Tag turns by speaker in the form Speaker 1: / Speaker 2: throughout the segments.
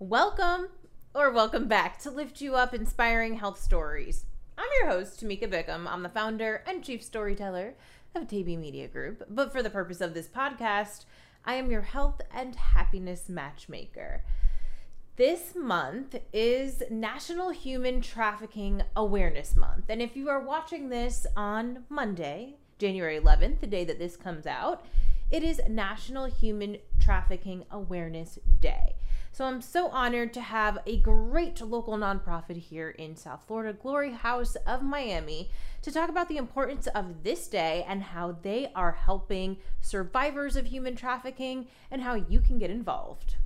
Speaker 1: Welcome or welcome back to Lift You Up Inspiring Health Stories. I'm your host, Tamika Bickham. I'm the founder and chief storyteller of TB Media Group. But for the purpose of this podcast, I am your health and happiness matchmaker. This month is National Human Trafficking Awareness Month. And if you are watching this on Monday, January 11th, the day that this comes out, it is National Human Trafficking Awareness Day. So I'm so honored to have a great local nonprofit here in South Florida, Glory House of Miami, to talk about the importance of this day and how they are helping survivors of human trafficking and how you can get involved.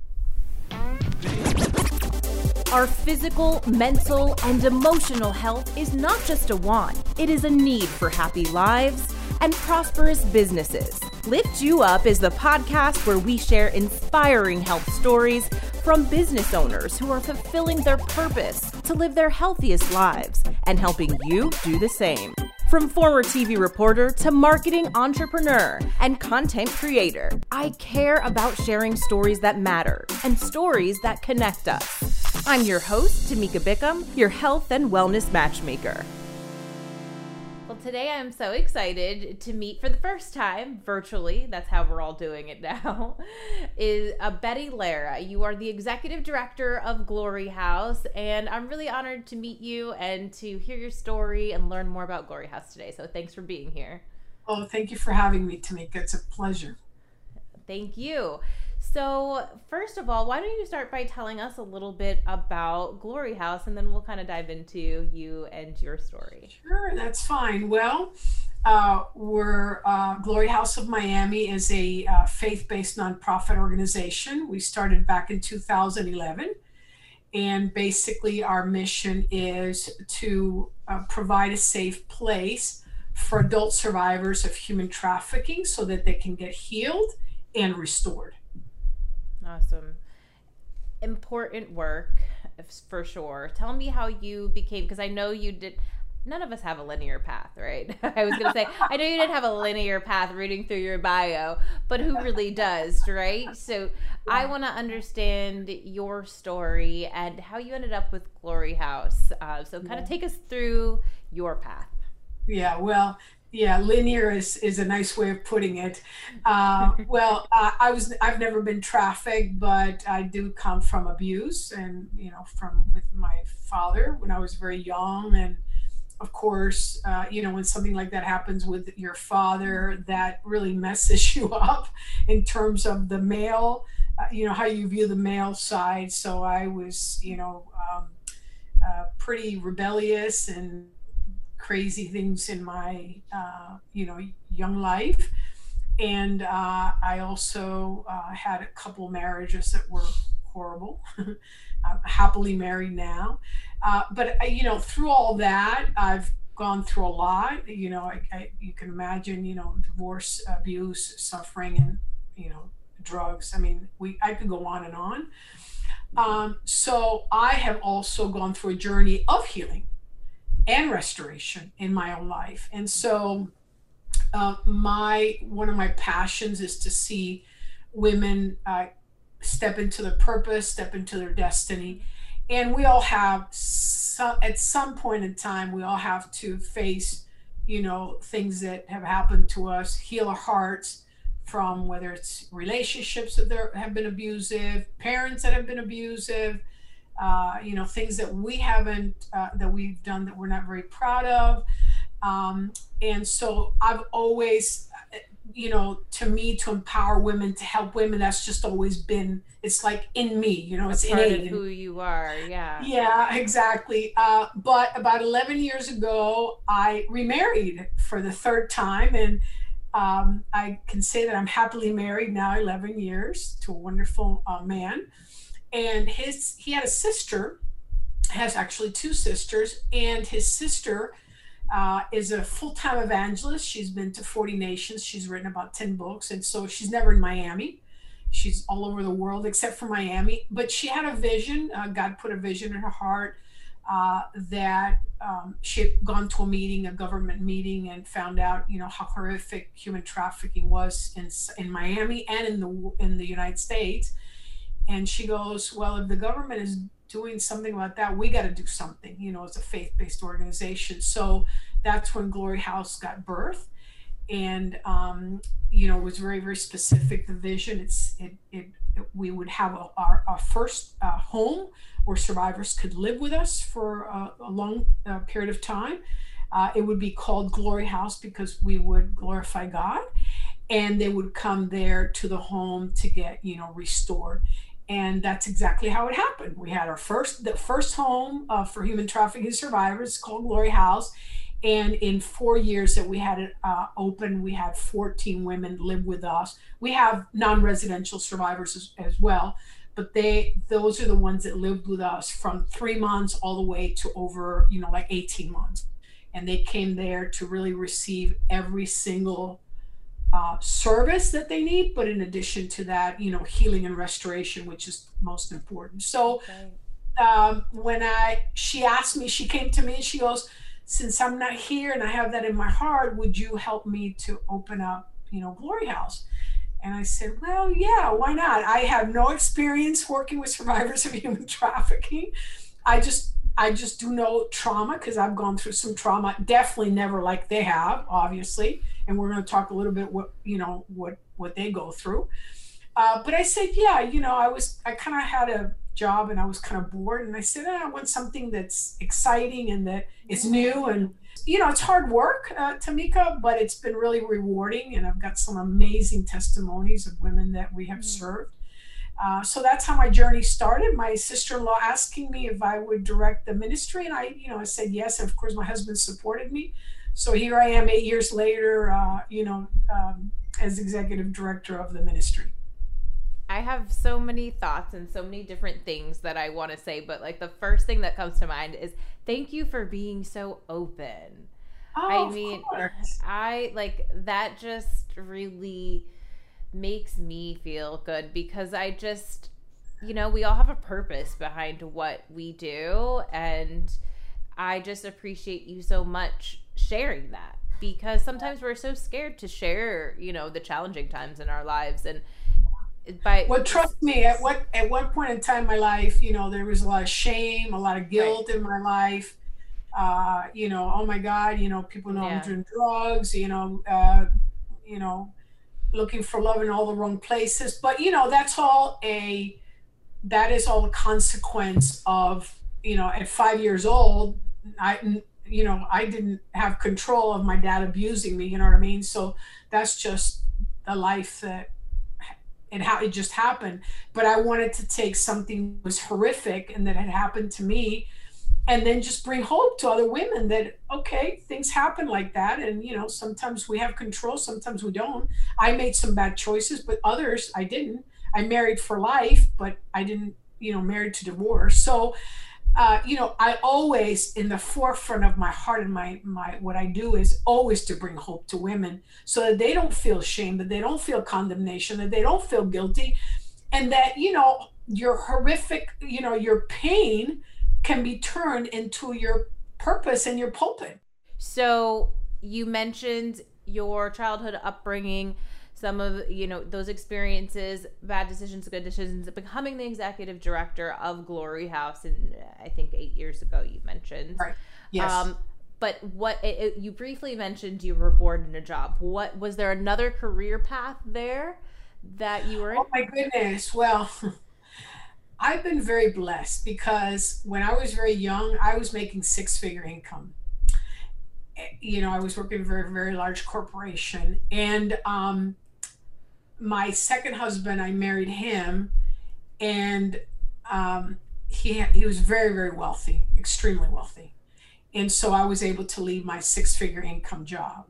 Speaker 1: Our physical, mental, and emotional health is not just a want, it is a need for happy lives and prosperous businesses. Lift You Up is the podcast where we share inspiring health stories from business owners who are fulfilling their purpose to live their healthiest lives and helping you do the same. From former TV reporter to marketing entrepreneur and content creator, I care about sharing stories that matter and stories that connect us. I'm your host, Tamika Bickham, your health and wellness matchmaker. Today I'm so excited to meet for the first time virtually. That's how we're all doing it now. Is uh, Betty Lara. You are the executive director of Glory House, and I'm really honored to meet you and to hear your story and learn more about Glory House today. So thanks for being here.
Speaker 2: Oh, thank you for having me, Tamika. It's a pleasure.
Speaker 1: Thank you. So, first of all, why don't you start by telling us a little bit about Glory House and then we'll kind of dive into you and your story.
Speaker 2: Sure, that's fine. Well, uh, we're uh, Glory House of Miami is a uh, faith based nonprofit organization. We started back in 2011. And basically, our mission is to uh, provide a safe place for adult survivors of human trafficking so that they can get healed and restored.
Speaker 1: Awesome. Important work for sure. Tell me how you became, because I know you did. None of us have a linear path, right? I was going to say, I know you didn't have a linear path reading through your bio, but who really does, right? So yeah. I want to understand your story and how you ended up with Glory House. Uh, so kind yeah. of take us through your path.
Speaker 2: Yeah, well, yeah linear is is a nice way of putting it. Uh, well uh, i was i've never been trafficked but i do come from abuse and you know from with my father when i was very young. And of course uh, you know when something like that happens with your father that really messes you up in terms of the male uh, you know how you view the male side. So i was you know um, uh, pretty rebellious and crazy things in my uh, you know young life. And uh, i also uh, had a couple marriages that were horrible. I'm happily married now. Uh, but uh, you know through all that i've gone through a lot. You know I, I, you can imagine you know divorce abuse suffering and you know drugs. I mean we i could go on and on. Um, so i have also gone through a journey of healing and restoration in my own life. And so, uh, my one of my passions is to see women uh, step into their purpose, step into their destiny, and we all have some, at some point in time we all have to face, you know, things that have happened to us, heal our hearts from whether it's relationships that have been abusive, parents that have been abusive uh, you know, things that we haven't, uh, that we've done that we're not very proud of. Um, and so I've always, you know, to me, to empower women, to help women, that's just always been, it's like in me, you know, it's innate.
Speaker 1: Who you are. Yeah.
Speaker 2: Yeah, exactly. Uh, but about 11 years ago, I remarried for the third time. And um, I can say that I'm happily married now 11 years to a wonderful uh, man and his he had a sister has actually two sisters and his sister uh, is a full-time evangelist. She's been to 40 nations. She's written about 10 books and so she's never in miami. She's all over the world except for miami. But she had a vision uh, god put a vision in her heart uh, that um, she had gone to a meeting a government meeting and found out you know how horrific human trafficking was in, in miami and in the in the united states and she goes, Well, if the government is doing something about that, we got to do something. You know, it's a faith based organization. So that's when Glory House got birthed. And, um, you know, it was very, very specific. The vision, it's, it, it, it we would have a, our, our first uh, home where survivors could live with us for a, a long uh, period of time. Uh, it would be called Glory House because we would glorify God and they would come there to the home to get you know restored and that's exactly how it happened. We had our first the first home uh, for human trafficking survivors called glory house. And in four years that we had it uh, open we had 14 women live with us. We have non-residential survivors as, as, well but they those are the ones that lived with us from three months all the way to over you know like 18 months. And they came there to really receive every single uh, service that they need, but in addition to that, you know, healing and restoration, which is most important. So um, when I she asked me, she came to me and she goes, since I'm not here and I have that in my heart, would you help me to open up, you know, Glory House? And I said, well, yeah, why not? I have no experience working with survivors of human trafficking. I just I just do know trauma because I've gone through some trauma. Definitely never like they have, obviously and we're going to talk a little bit what you know what what they go through. Uh, but I said, yeah, you know, I was I kind of had a job and I was kind of bored, and I said, oh, I want something that's exciting and that is new and you know it's hard work uh, tamika but it's been really rewarding and i've got some amazing testimonies of women that we have mm-hmm. served uh, so that's how my journey started my sister-in-law asking me if i would direct the ministry and i you know i said yes and of course my husband supported me so here I am eight years later, uh, you know, um, as executive director of the ministry.
Speaker 1: I have so many thoughts and so many different things that I want to say, but like the first thing that comes to mind is thank you for being so open.
Speaker 2: Oh, I mean,
Speaker 1: I like that just really makes me feel good because I just, you know, we all have a purpose behind what we do. And I just appreciate you so much sharing that because sometimes we're so scared to share, you know, the challenging times in our lives and by
Speaker 2: well trust me at what at what point in time in my life you know there was a lot of shame a lot of guilt right. in my life uh you know oh my god you know people know yeah. i'm doing drugs you know uh you know looking for love in all the wrong places but you know that's all a that is all a consequence of you know at five years old i you know, I didn't have control of my dad abusing me, you know what I mean? So that's just the life that and how it just happened. But I wanted to take something that was horrific and that had happened to me and then just bring hope to other women that okay things happen like that. And you know sometimes we have control sometimes we don't. I made some bad choices but others i didn't. I married for life but i didn't you know married to divorce. So uh, you know, I always in the forefront of my heart and my my what I do is always to bring hope to women so that they don't feel shame, that they don't feel condemnation, that they don't feel guilty, and that you know your horrific, you know, your pain can be turned into your purpose and your pulpit.
Speaker 1: So you mentioned your childhood upbringing some of you know those experiences bad decisions good decisions becoming the executive director of glory house and i think eight years ago you mentioned.
Speaker 2: Right. Yes. Um,
Speaker 1: but what it, it, you briefly mentioned you were bored in a job. What was there another career path there that you were in?
Speaker 2: Oh my goodness. Well i've been very blessed because when i was very young i was making six figure income. Eh, you know i was working for a very large corporation and um, my second husband, I married him, and um, he he was very very wealthy, extremely wealthy, and so I was able to leave my six figure income job,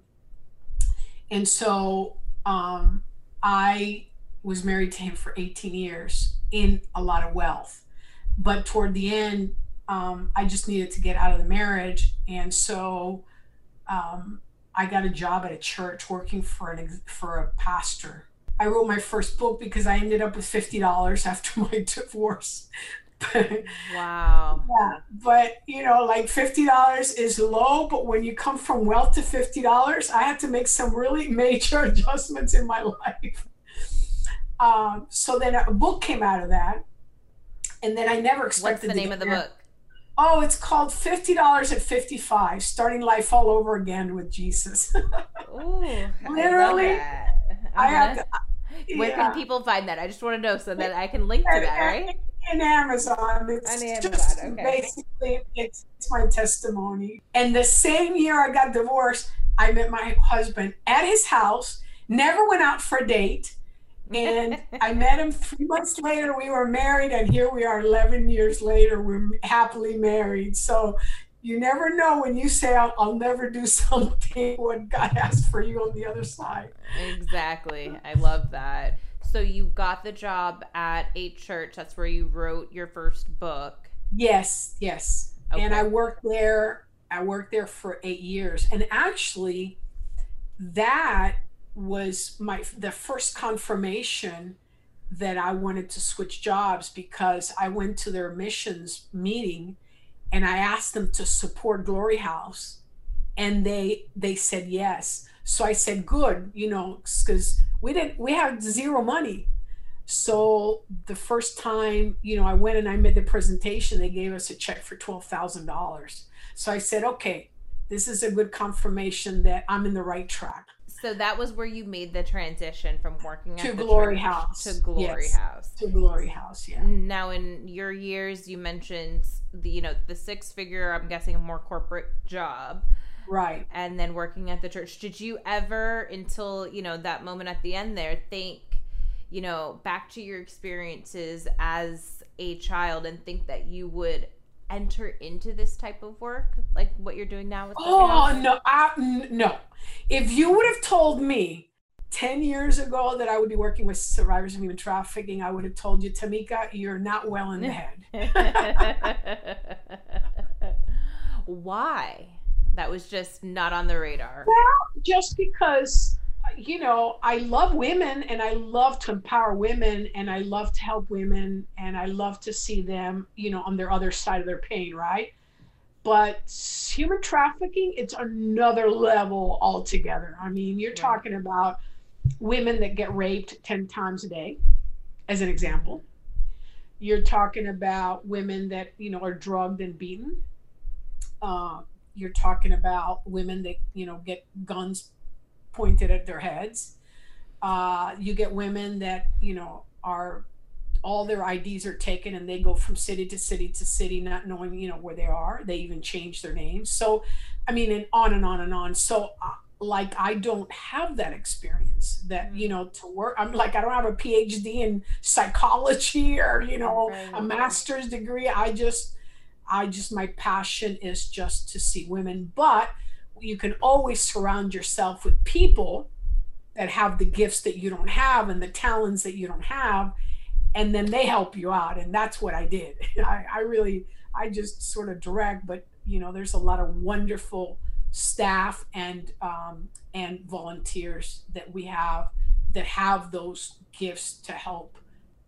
Speaker 2: and so um, I was married to him for 18 years in a lot of wealth, but toward the end, um, I just needed to get out of the marriage, and so. Um, I got a job at a church working for an for a pastor I wrote my first book because I ended up with fifty dollars after my divorce.
Speaker 1: wow.
Speaker 2: Yeah, but you know, like fifty dollars is low, but when you come from wealth to fifty dollars, I had to make some really major adjustments in my life. Um, so then a book came out of that, and then I never expected.
Speaker 1: What's the name of the book?
Speaker 2: Oh, it's called Fifty Dollars at Fifty Five: Starting Life All Over Again with Jesus.
Speaker 1: Ooh,
Speaker 2: Literally,
Speaker 1: I,
Speaker 2: I have to.
Speaker 1: Where can people find that? I just want to know so that I can link to that, right?
Speaker 2: In Amazon. It's
Speaker 1: On Amazon,
Speaker 2: just
Speaker 1: okay.
Speaker 2: basically it's, it's my testimony. And the same year I got divorced, I met my husband at his house. Never went out for a date. And I met him three months later. We were married, and here we are 11 years later. We're happily married. So you never know when you say, I'll, I'll never do something, what God has for you on the other side.
Speaker 1: Exactly. I love that. So you got the job at a church. That's where you wrote your first book.
Speaker 2: Yes, yes. And I worked there. I worked there for eight years, and actually, that was my the first confirmation that I wanted to switch jobs because I went to their missions meeting, and I asked them to support Glory House, and they they said yes. So I said, good, you know, because we didn't we had zero money. So the first time, you know, I went and I made the presentation, they gave us a check for twelve thousand dollars. So I said, okay, this is a good confirmation that I'm in the right track.
Speaker 1: So that was where you made the transition from working
Speaker 2: To
Speaker 1: at the
Speaker 2: Glory House.
Speaker 1: to Glory
Speaker 2: Yes.
Speaker 1: House.
Speaker 2: To Glory House, yeah.
Speaker 1: Now, in your years, you mentioned the you know the six figure. I'm guessing a more corporate job,
Speaker 2: Right.
Speaker 1: and then working at the church. Did you ever, until you know that moment at the end there, think you know back to your experiences as a child and think that you would enter into this type of work, like what you're doing now with?
Speaker 2: Oh no, I, n- no. If you would have told me 10 years ago that I would be working with survivors of human trafficking, I would have told you, Tamika, you're not well in the head.
Speaker 1: Why? That was just not on the radar.
Speaker 2: well just because you know i love women and i love to empower women and i love to help women and i love to see them you know on their other side of their pain right? But human trafficking it's another level altogether. I mean you're
Speaker 1: Right.
Speaker 2: talking about women that get raped 10 times a day as an example. You're talking about women that you know are drugged and beaten. Uh, you're talking about women that you know get guns pointed at their heads. Uh, you get women that you know are all their ids are taken and they go from city to city to city not knowing you know where they are. They even change their names. So i mean and on and on and on. So uh, like i don't have that experience that you know to work i'm like i don't have a phd in psychology or you know a master's degree. I just i just my passion is just to see women. But you can always surround yourself with people that have the gifts that you don't have and the talents that you don't have and then they help you out and that's what i did. I, I really i just sort of direct but you know there's a lot of wonderful staff and um, and volunteers that we have that have those gifts to help.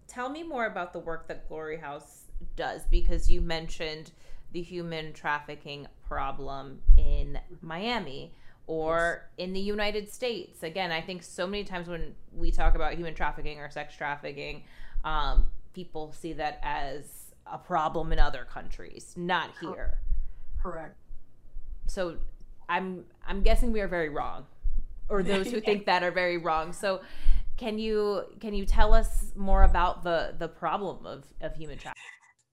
Speaker 1: Tell me more about the work that Glory House does because you mentioned the human trafficking problem in Miami or in the United States. Again, I think so many times when we talk about human trafficking or sex trafficking, um, people see that as a problem in other countries, not here.
Speaker 2: correct
Speaker 1: So I'm I'm guessing we are very wrong, or those who think that are very wrong. So can you can you tell us more about the the problem of of human trafficking?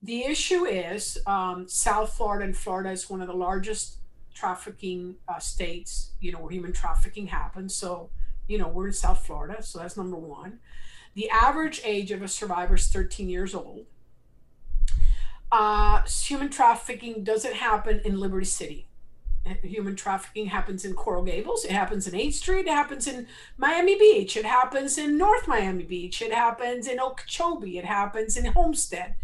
Speaker 2: The issue is um, South Florida and Florida is one of the largest trafficking uh, states, you know, where human trafficking happens. So, you know, we're in South Florida. So that's number one. The average age of a survivor is 13 years old. Uh, human trafficking doesn't happen in Liberty City. Human trafficking happens in Coral Gables. It happens in 8th Street. It happens in Miami Beach. It happens in North Miami Beach. It happens in Okeechobee. It happens in Homestead.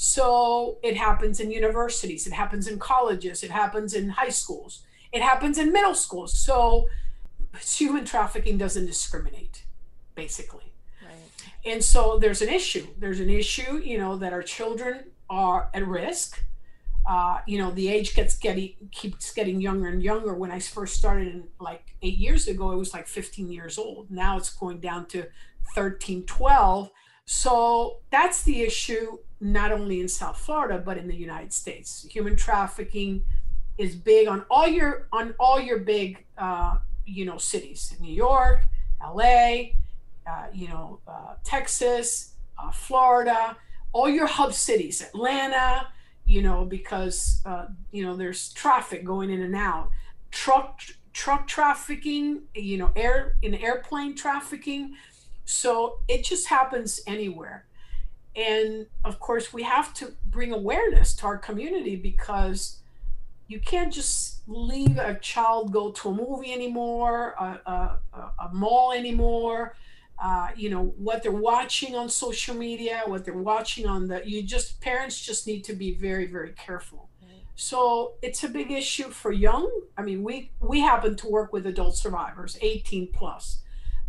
Speaker 2: So it happens in universities, it happens in colleges, it happens in high schools, it happens in middle schools. So human trafficking doesn't discriminate, basically.
Speaker 1: Right.
Speaker 2: And so there's an issue. There's an issue, you know, that our children are at risk. Uh, you know, the age gets getting keeps getting younger and younger. When I first started in like eight years ago, it was like 15 years old. Now it's going down to 13, 12. So that's the issue, not only in South Florida, but in the United States. Human trafficking is big on all your on all your big uh, you know cities, New York, LA, uh, you know, uh, Texas, uh, Florida, all your hub cities, Atlanta, you know, because uh, you know there's traffic going in and out, truck truck trafficking, you know, air in airplane trafficking. So it just happens anywhere. And of course, we have to bring awareness to our community because you can't just leave a child go to a movie anymore, a, a, a mall anymore. Uh, you know what they're watching on social media, what they're watching on the. You just parents just need to be very very careful. So it's a big issue for young. I mean, we we happen to work with adult survivors, 18 plus,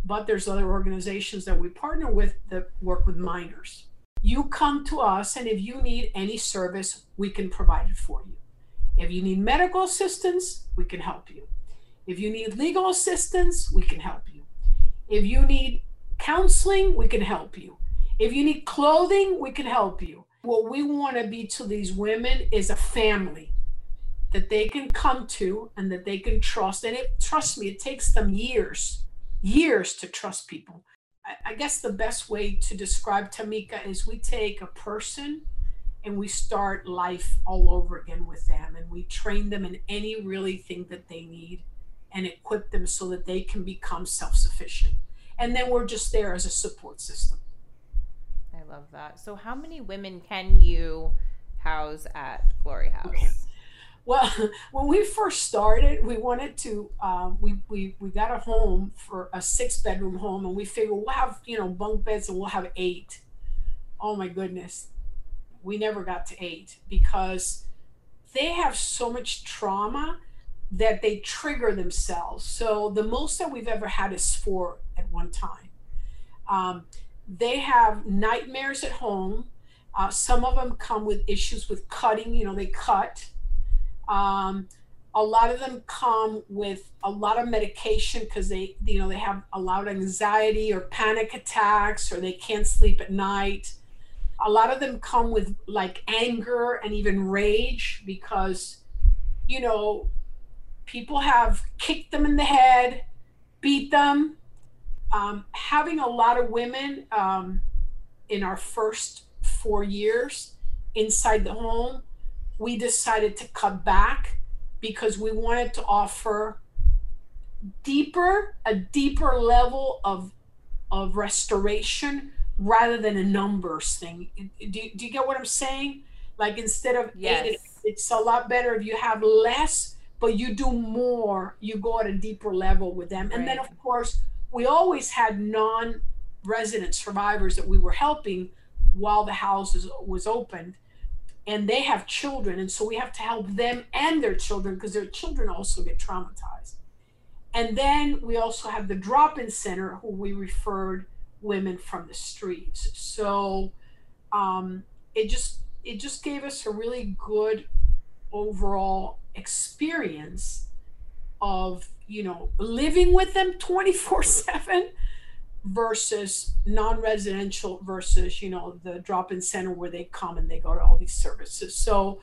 Speaker 2: but there's other organizations that we partner with that work with minors. You come to us, and if you need any service, we can provide it for you. If you need medical assistance, we can help you. If you need legal assistance, we can help you. If you need counseling, we can help you. If you need clothing, we can help you. What we want to be to these women is a family that they can come to and that they can trust. And it, trust me, it takes them years, years to trust people. I, I guess the best way to describe Tamika is we take a person and we start life all over again with them and we train them in any really thing that they need and equip them so that they can become self-sufficient. And then we're just there as a support system.
Speaker 1: I love that. So how many women can you house at glory house? Okay.
Speaker 2: Well when we first started we wanted to um, we, we we got a home for a six bedroom home and we figured we'll have you know bunk beds and we'll have eight oh my goodness we never got to eight because they have so much trauma that they trigger themselves. So the most that we've ever had is four at one time. Um, they have nightmares at home. Uh, some of them come with issues with cutting, you know, they cut. Um, a lot of them come with a lot of medication because they, you know, they have a lot of anxiety or panic attacks or they can't sleep at night. A lot of them come with like anger and even rage because you know people have kicked them in the head beat them. Um, having a lot of women um, in our first four years inside the home we decided to cut back because we wanted to offer deeper a deeper level of of restoration rather than a numbers thing. Do, do you get what I'm saying? Like instead of yes. eight, it's a lot better if you have less, but you do more. You go at a deeper level with them. Right. And then, of course, we always had non resident survivors that we were helping while the house is, was opened. And they have children. And so we have to help them and their children because their children also get traumatized. And then we also have the drop in center who we referred women from the streets. So um, it just it just gave us a really good overall experience of you know living with them 24 7 versus non-residential versus you know the drop-in center where they come and they go to all these services so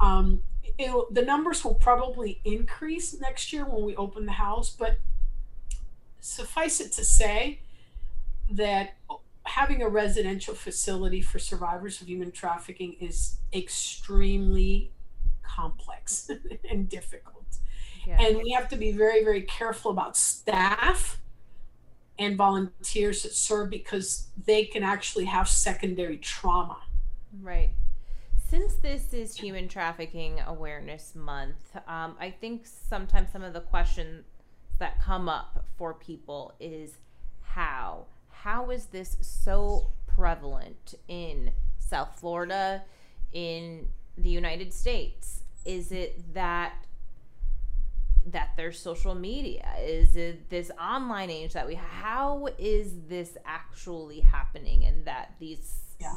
Speaker 2: um, it, the numbers will probably increase next year when we open the house but suffice it to say that having a residential facility for survivors of human trafficking is extremely complex and difficult. Yeah. And we have to be very, very careful about staff and volunteers that serve because they can actually have secondary trauma.
Speaker 1: Right. Since this is Human Trafficking Awareness Month, um, I think sometimes some of the questions that come up for people is how how is this so prevalent in South Florida, in the United States? Is it that that there's social media? Is it this online age that we how is this actually happening and that these yeah.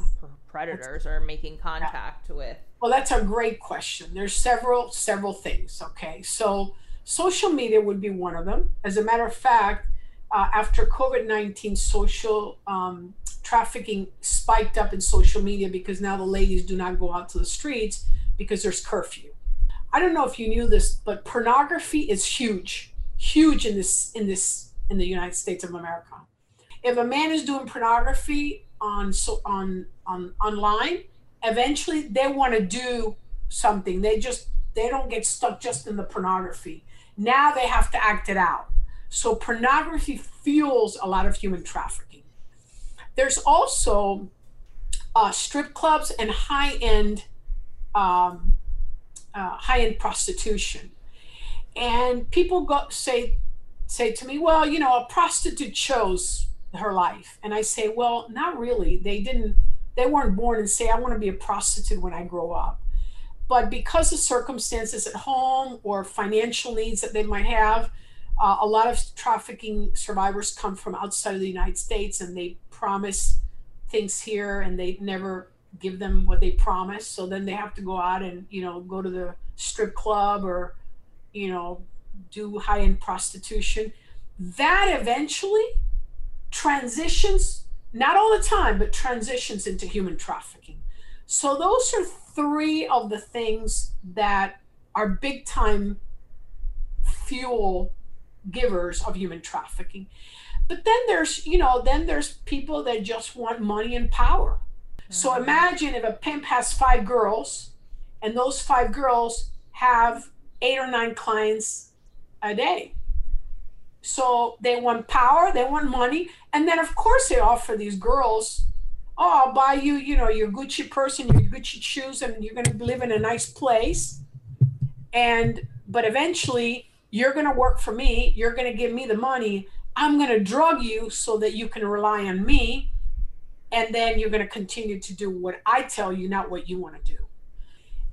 Speaker 1: predators are making contact yeah. with?
Speaker 2: Well, that's a great question. There's several several things, okay? So social media would be one of them. As a matter of fact, uh, after COVID 19, social um, trafficking spiked up in social media because now the ladies do not go out to the streets because there's curfew. I don't know if you knew this, but pornography is huge, huge in this in this in the United States of America. If a man is doing pornography on so on on online, eventually they want to do something. They just they don't get stuck just in the pornography. Now they have to act it out. So pornography fuels a lot of human trafficking. There's also uh, strip clubs and high end um, uh, high end prostitution, and people go say say to me, well, you know, a prostitute chose her life, and I say, well, not really. They didn't. They weren't born and say, I want to be a prostitute when I grow up. But because of circumstances at home or financial needs that they might have, uh, a lot of trafficking survivors come from outside of the United States and they promise things here and they never give them what they promise. So then they have to go out and, you know, go to the strip club or, you know, do high end prostitution. That eventually transitions, not all the time, but transitions into human trafficking. So those are three of the things that are big time fuel givers of human trafficking. But then there's, you know, then there's people that just want money and power. So imagine if a pimp has five girls and those five girls have eight or nine clients a day. So they want power, they want money, and then of course they offer these girls, "Oh, I'll buy you, you know, your Gucci purse and your Gucci shoes, and you're going to live in a nice place." And but eventually you're going to work for me. You're going to give me the money. I'm going to drug you so that you can rely on me. And then you're going to continue to do what I tell you, not what you want to do.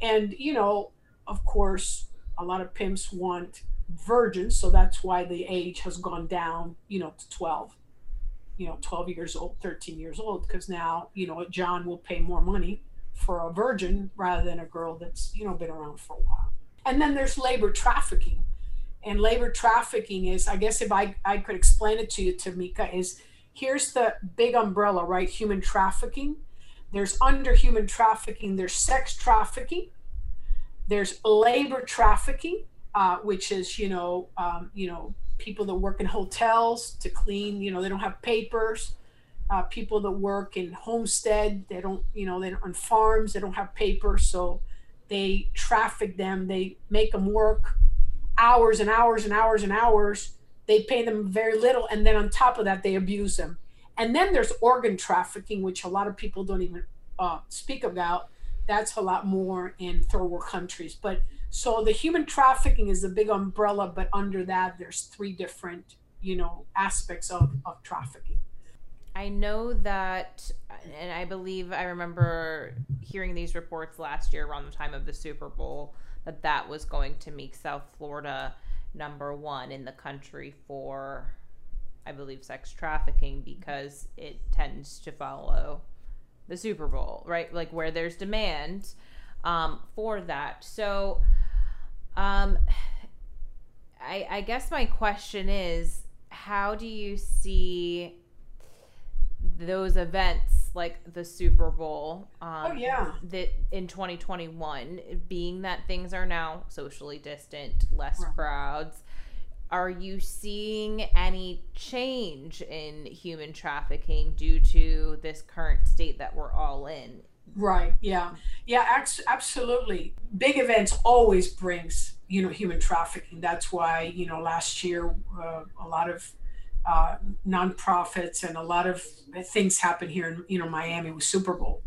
Speaker 2: And, you know, of course, a lot of pimps want virgins. So that's why the age has gone down, you know, to 12, you know, 12 years old, 13 years old, because now, you know, John will pay more money for a virgin rather than a girl that's, you know, been around for a while. And then there's labor trafficking and labor trafficking is i guess if i, I could explain it to you tamika is here's the big umbrella right? Human trafficking. There's under human trafficking. There's sex trafficking. There's labor trafficking uh, which is you know um, you know people that work in hotels to clean you know they don't have papers. Uh, people that work in homestead they don't you know they're on farms they don't have papers so they traffic them. They make them work hours and hours and hours and hours. They pay them very little. And then on top of that, they abuse them. And then there's organ trafficking, which a lot of people don't even uh, speak about. That's a lot more in third world countries. But so the human trafficking is a big umbrella, but under that, there's three different, you know, aspects of, of trafficking.
Speaker 1: I know that, and I believe I remember hearing these reports last year around the time of the Super Bowl that that was going to make South Florida number one in the country for, I believe, sex trafficking because it tends to follow the Super Bowl, right? Like where there's demand um, for that. So, um, I, I guess my question is, how do you see those events like the Super Bowl.
Speaker 2: Um, oh yeah.
Speaker 1: That in 2021, being that things are now socially distant, less right. crowds. Are you seeing any change in human trafficking due to this current state that we're all in?
Speaker 2: Right. Yeah. Yeah. Absolutely. Big events always brings you know human trafficking. That's why you know last year uh, a lot of uh, nonprofits and a lot of things happen here in you know Miami with Super Bowl.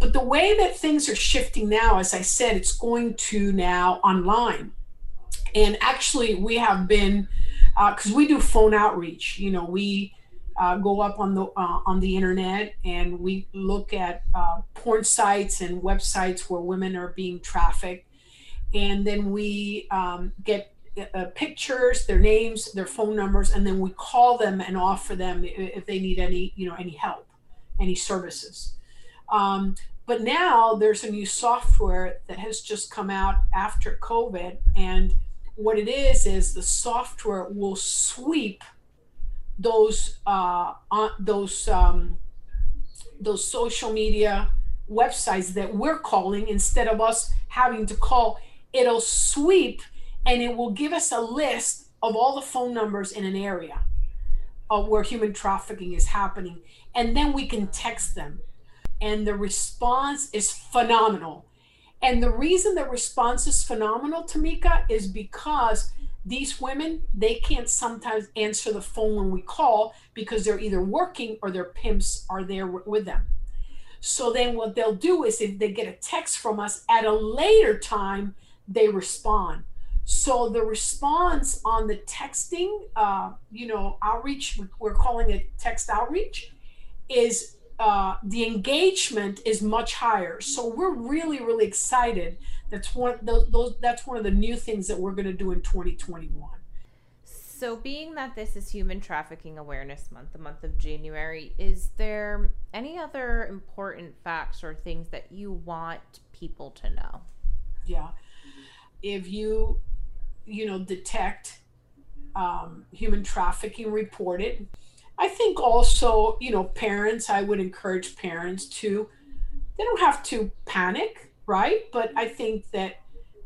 Speaker 2: But the way that things are shifting now, as I said, it's going to now online. And actually, we have been because uh, we do phone outreach. You know, we uh, go up on the uh, on the internet and we look at uh, porn sites and websites where women are being trafficked, and then we um, get uh, pictures, their names, their phone numbers, and then we call them and offer them if they need any, you know, any help, any services. Um, but now there's a new software that has just come out after COVID, and what it is is the software will sweep those uh, on those um, those social media websites that we're calling instead of us having to call it'll sweep and it will give us a list of all the phone numbers in an area of where human trafficking is happening and then we can text them. And the response is phenomenal. And the reason the response is phenomenal tamika is because these women they can't sometimes answer the phone when we call because they're either working or their pimps are there with them. So then what they'll do is if they get a text from us at a later time they respond so the response on the texting uh, you know outreach we're calling it text outreach is uh, the engagement is much higher so we're really really excited that's one those, those that's one of the new things that we're going to do in 2021.
Speaker 1: So, being that this is Human Trafficking Awareness Month, the month of January, is there any other important facts or things that you want people to know?
Speaker 2: Yeah. If you, you know, detect um, human trafficking reported, I think also, you know, parents, I would encourage parents to, they don't have to panic right? But I think that,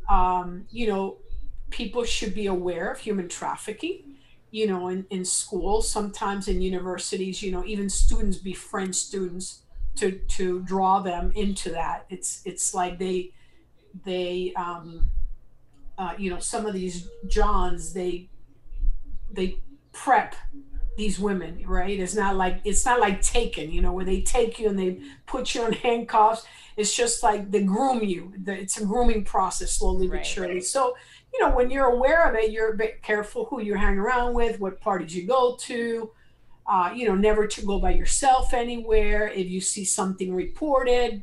Speaker 2: um, you know, people should be aware of human trafficking, you know, in, in schools, sometimes in universities, you know, even students befriend students to, to draw them into that. It's, it's like they, they, um, uh, you know, some of these Johns, they, they prep these women, right? It's not like it's not like taken, you know, where they take you and they put you on handcuffs. It's just like they groom you. It's a grooming process, slowly right, but surely. Right. So, you know, when you're aware of it, you're a bit careful who you hang around with, what parties you go to. Uh, you know, never to go by yourself anywhere. If you see something reported,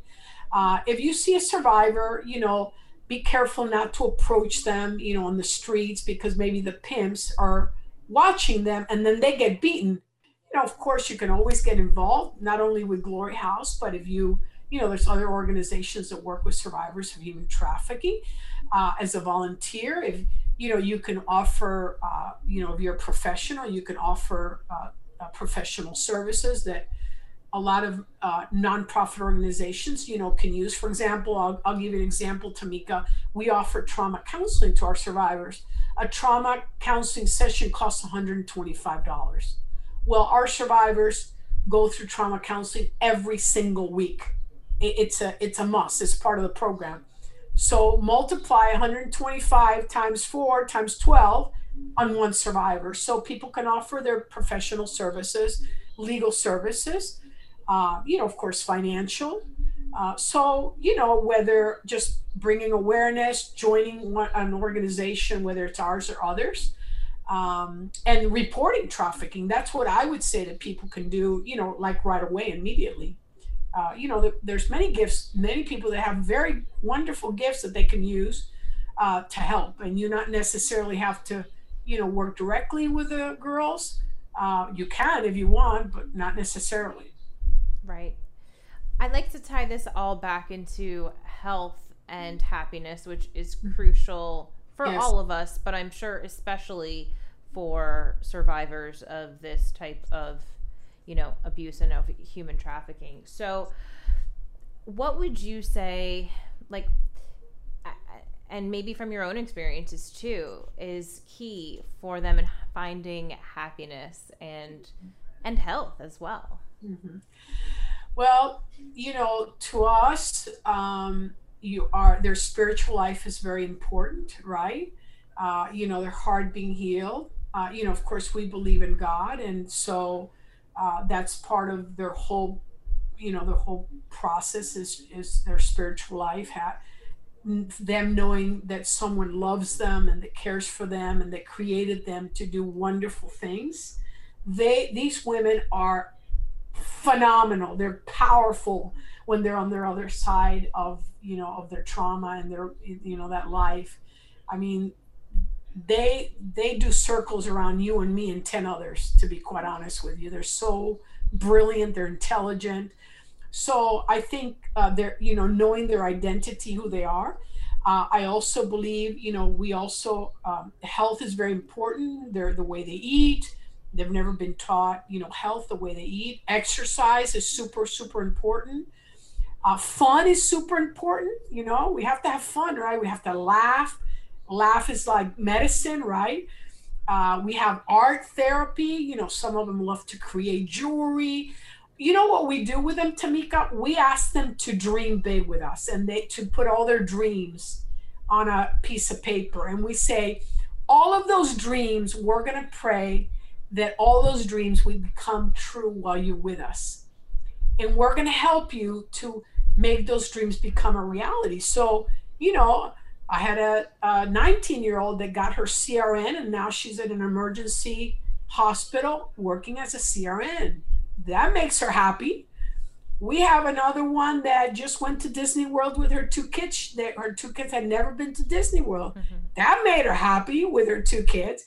Speaker 2: uh, if you see a survivor, you know, be careful not to approach them, you know, on the streets because maybe the pimps are watching them and then they get beaten. You know of course you can always get involved not only with glory house but if you you know there's other organizations that work with survivors of human trafficking uh, as a volunteer. If you know you can offer uh, you know if you're a professional you can offer uh, uh professional services that a lot of uh, nonprofit organizations, you know, can use. For example, I'll, I'll give you an example, Tamika. We offer trauma counseling to our survivors a trauma counseling session costs $125. Well, our survivors go through trauma counseling every single week. It's a it's a must. It's part of the program. So multiply 125 times 4 times 12 on one survivor. So people can offer their professional services, legal services, uh, you know, of course, financial. Uh, so, you know, whether just bringing awareness, joining one, an organization, whether it's ours or others, um, and reporting trafficking. That's what I would say that people can do, you know, like right away, immediately. Uh, you know, there's many gifts, many people that have very wonderful gifts that they can use uh, to help, and you not necessarily have to, you know, work directly with the girls. Uh, you can if you want, but not necessarily.
Speaker 1: Right. I'd like to tie this all back into health and happiness, which is mm-hmm. crucial for yes. all of us, but I'm sure especially for survivors of this type of, you know, abuse and of human trafficking. So, what would you say, like, and maybe from your own experiences too, is key for them in finding happiness and and health as well?
Speaker 2: Mm-hmm. Well, you know, to us, um, you are their spiritual life is very important, right? Uh, you know, their heart being healed. Uh, you know, of course, we believe in God, and so uh, that's part of their whole, you know, the whole process is is their spiritual life. Ha- them knowing that someone loves them and that cares for them and that created them to do wonderful things. They these women are phenomenal. They're powerful when they're on their other side of you know of their trauma and their you know that life. I mean, they they do circles around you and me and 10 others to be quite honest with you they're so brilliant they're intelligent so i think uh, they're you know knowing their identity who they are uh, i also believe you know we also um, health is very important they're the way they eat they've never been taught, you know, health, the way they eat. Exercise is super, super important. Uh, fun is super important. You know, we have to have fun, right? We have to laugh. Laugh is like medicine, right? Uh, we have art therapy. You know, some of them love to create jewelry. You know what we do with them, Tamika? We ask them to dream big with us and they to put all their dreams on a piece of paper. And we say, all of those dreams, we're going to pray that all those dreams will become true while you're with us. And we're going to help you to make those dreams become a reality. So, you know, I had a 19 year old that got her CRN and now she's at an emergency hospital working as a CRN. That makes her happy. We have another one that just went to Disney World with her two kids. That her two kids had never been to Disney World. Mm-hmm. That made her happy with her two kids.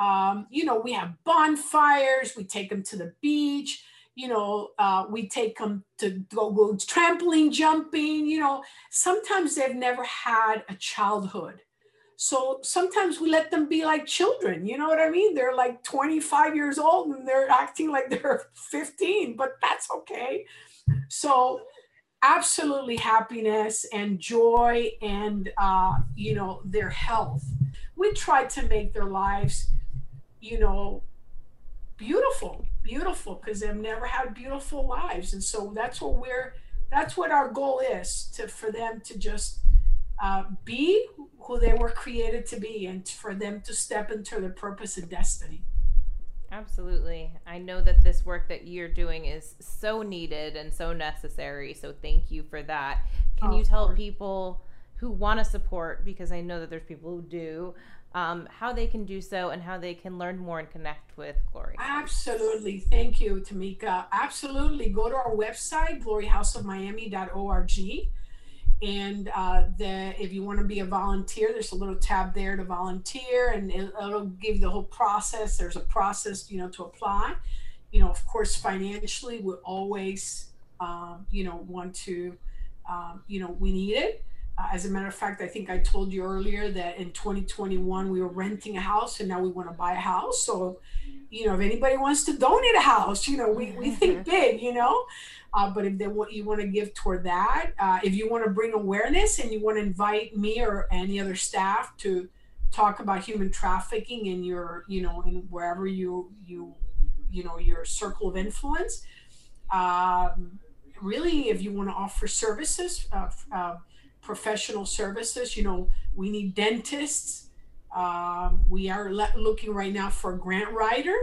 Speaker 2: Um, you know, we have bonfires. We take them to the beach you know, uh, we take them to go, go trampoline jumping, you know, sometimes they've never had a childhood. So sometimes we let them be like children, you know what I mean? They're like 25 years old and they're acting like they're 15, but that's okay. So absolutely happiness and joy and, uh, you know, their health. We try to make their lives, you know, beautiful beautiful because they've never had beautiful lives. And so that's what we're that's what our goal is to for them to just uh, be who they were created to be and for them to step into their purpose and destiny.
Speaker 1: Absolutely. I know that this work that you're doing is so needed and so necessary so thank you for that. Can oh, you tell people who want to support because i know that there's people who do um, how they can do so and how they can learn more and connect with Glory.
Speaker 2: Absolutely. Thank you, Tamika. Absolutely. Go to our website, gloryhouseofmiami.org. And uh, the, if you want to be a volunteer, there's a little tab there to volunteer, and it, will give you the whole process. There's a process, you know, to apply. You know, of course, financially, we always, um, you know, want to, um, you know, we need it. Uh, as a matter of fact, I think I told you earlier that in 2021 we were renting a house and now we want to buy a house. So, you know, if anybody wants to donate a house, you know, we, we think big, you know. Uh, but if they want you want to give toward that, uh, if you want to bring awareness and you want to invite me or any other staff to talk about human trafficking in your, you know, in wherever you you you know your circle of influence. Um, really, if you want to offer services. Uh, uh professional services. You know, we need dentists. Um, we are le- looking right now for a grant writer.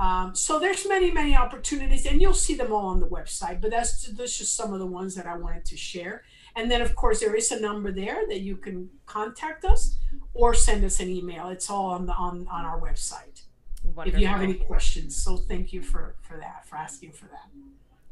Speaker 2: Um, so there's many, many opportunities, and you'll see them all on the website. But that's that's just some of the ones that I wanted to share. And then, of course, there is a number there that you can contact us or send us an email. It's all on the on on our website. Wonderful. If you have any questions, so thank you for for that for asking for that.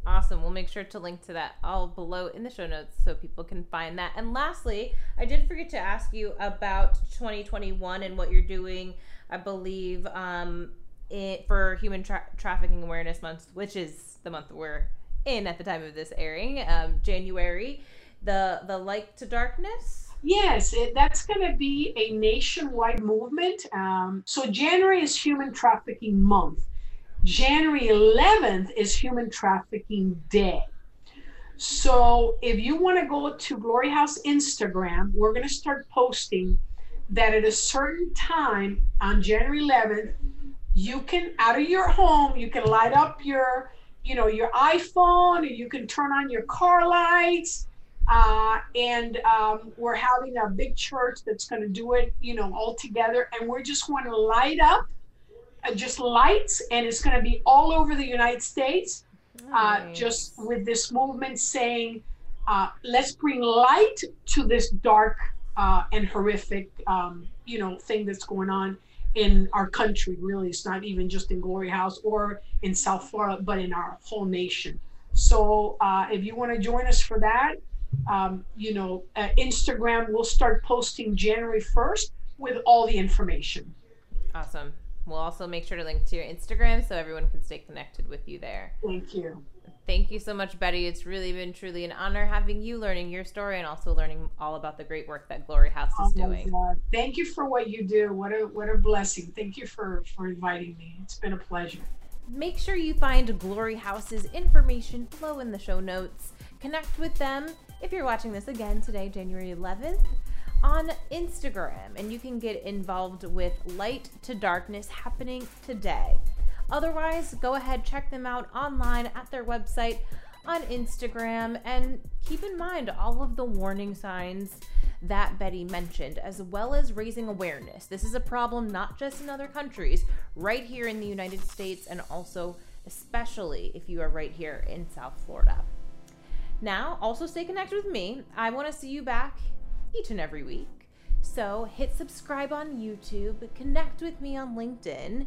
Speaker 1: Awesome. We'll make sure to link to that all below in the show notes so people can find that. And lastly, I did forget to ask you about 2021 and what you're doing, I believe, um, it, for Human Tra- Trafficking Awareness Month, which is the month we're in at the time of this airing, um, January. The the Light to Darkness.
Speaker 2: Yes, it, that's going to be a nationwide movement. Um, so January is Human Trafficking Month. January 11th is Human Trafficking Day. So if you want to go to Glory House Instagram, we're going to start posting that at a certain time on January 11th, you can out of your home, you can light up your, you know, your iPhone, or you can turn on your car lights. Uh, and um, we're having a big church that's going to do it, you know, all together. And we're just going to light up just lights, and it's going to be all over the United States. Uh, nice. Uh, just with this movement saying, uh, let's bring light to this dark uh, and horrific, um, you know, thing that's going on in our country. Really, it's not even just in Glory House or in South Florida, but in our whole nation. So, uh, if you want to join us for that, um, you know, Instagram will start posting January 1st with all the information.
Speaker 1: Awesome. We'll also make sure to link to your Instagram so everyone can stay connected with you there.
Speaker 2: Thank you.
Speaker 1: Thank you so much, Betty. It's really been truly an honor having you learning your story and also learning all about the great work that Glory House is oh doing. God.
Speaker 2: Thank you for what you do. What a what a blessing. Thank you for for inviting me. It's been a pleasure.
Speaker 1: Make sure you find Glory House's information below in the show notes. Connect with them if you're watching this again today, January 11th, on Instagram, and you can get involved with Light to Darkness happening today. Otherwise, go ahead, check them out online at their website on Instagram, and keep in mind all of the warning signs that Betty mentioned, as well as raising awareness. This is a problem not just in other countries, right here in the United States, and also especially if you are right here in South Florida. Now, also stay connected with me. I want to see you back each and every week. So hit subscribe on YouTube, connect with me on LinkedIn,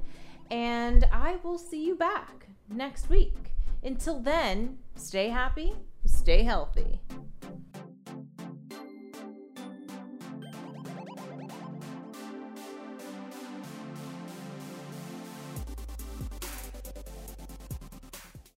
Speaker 1: and I will see you back next week. Until then, stay happy, stay healthy.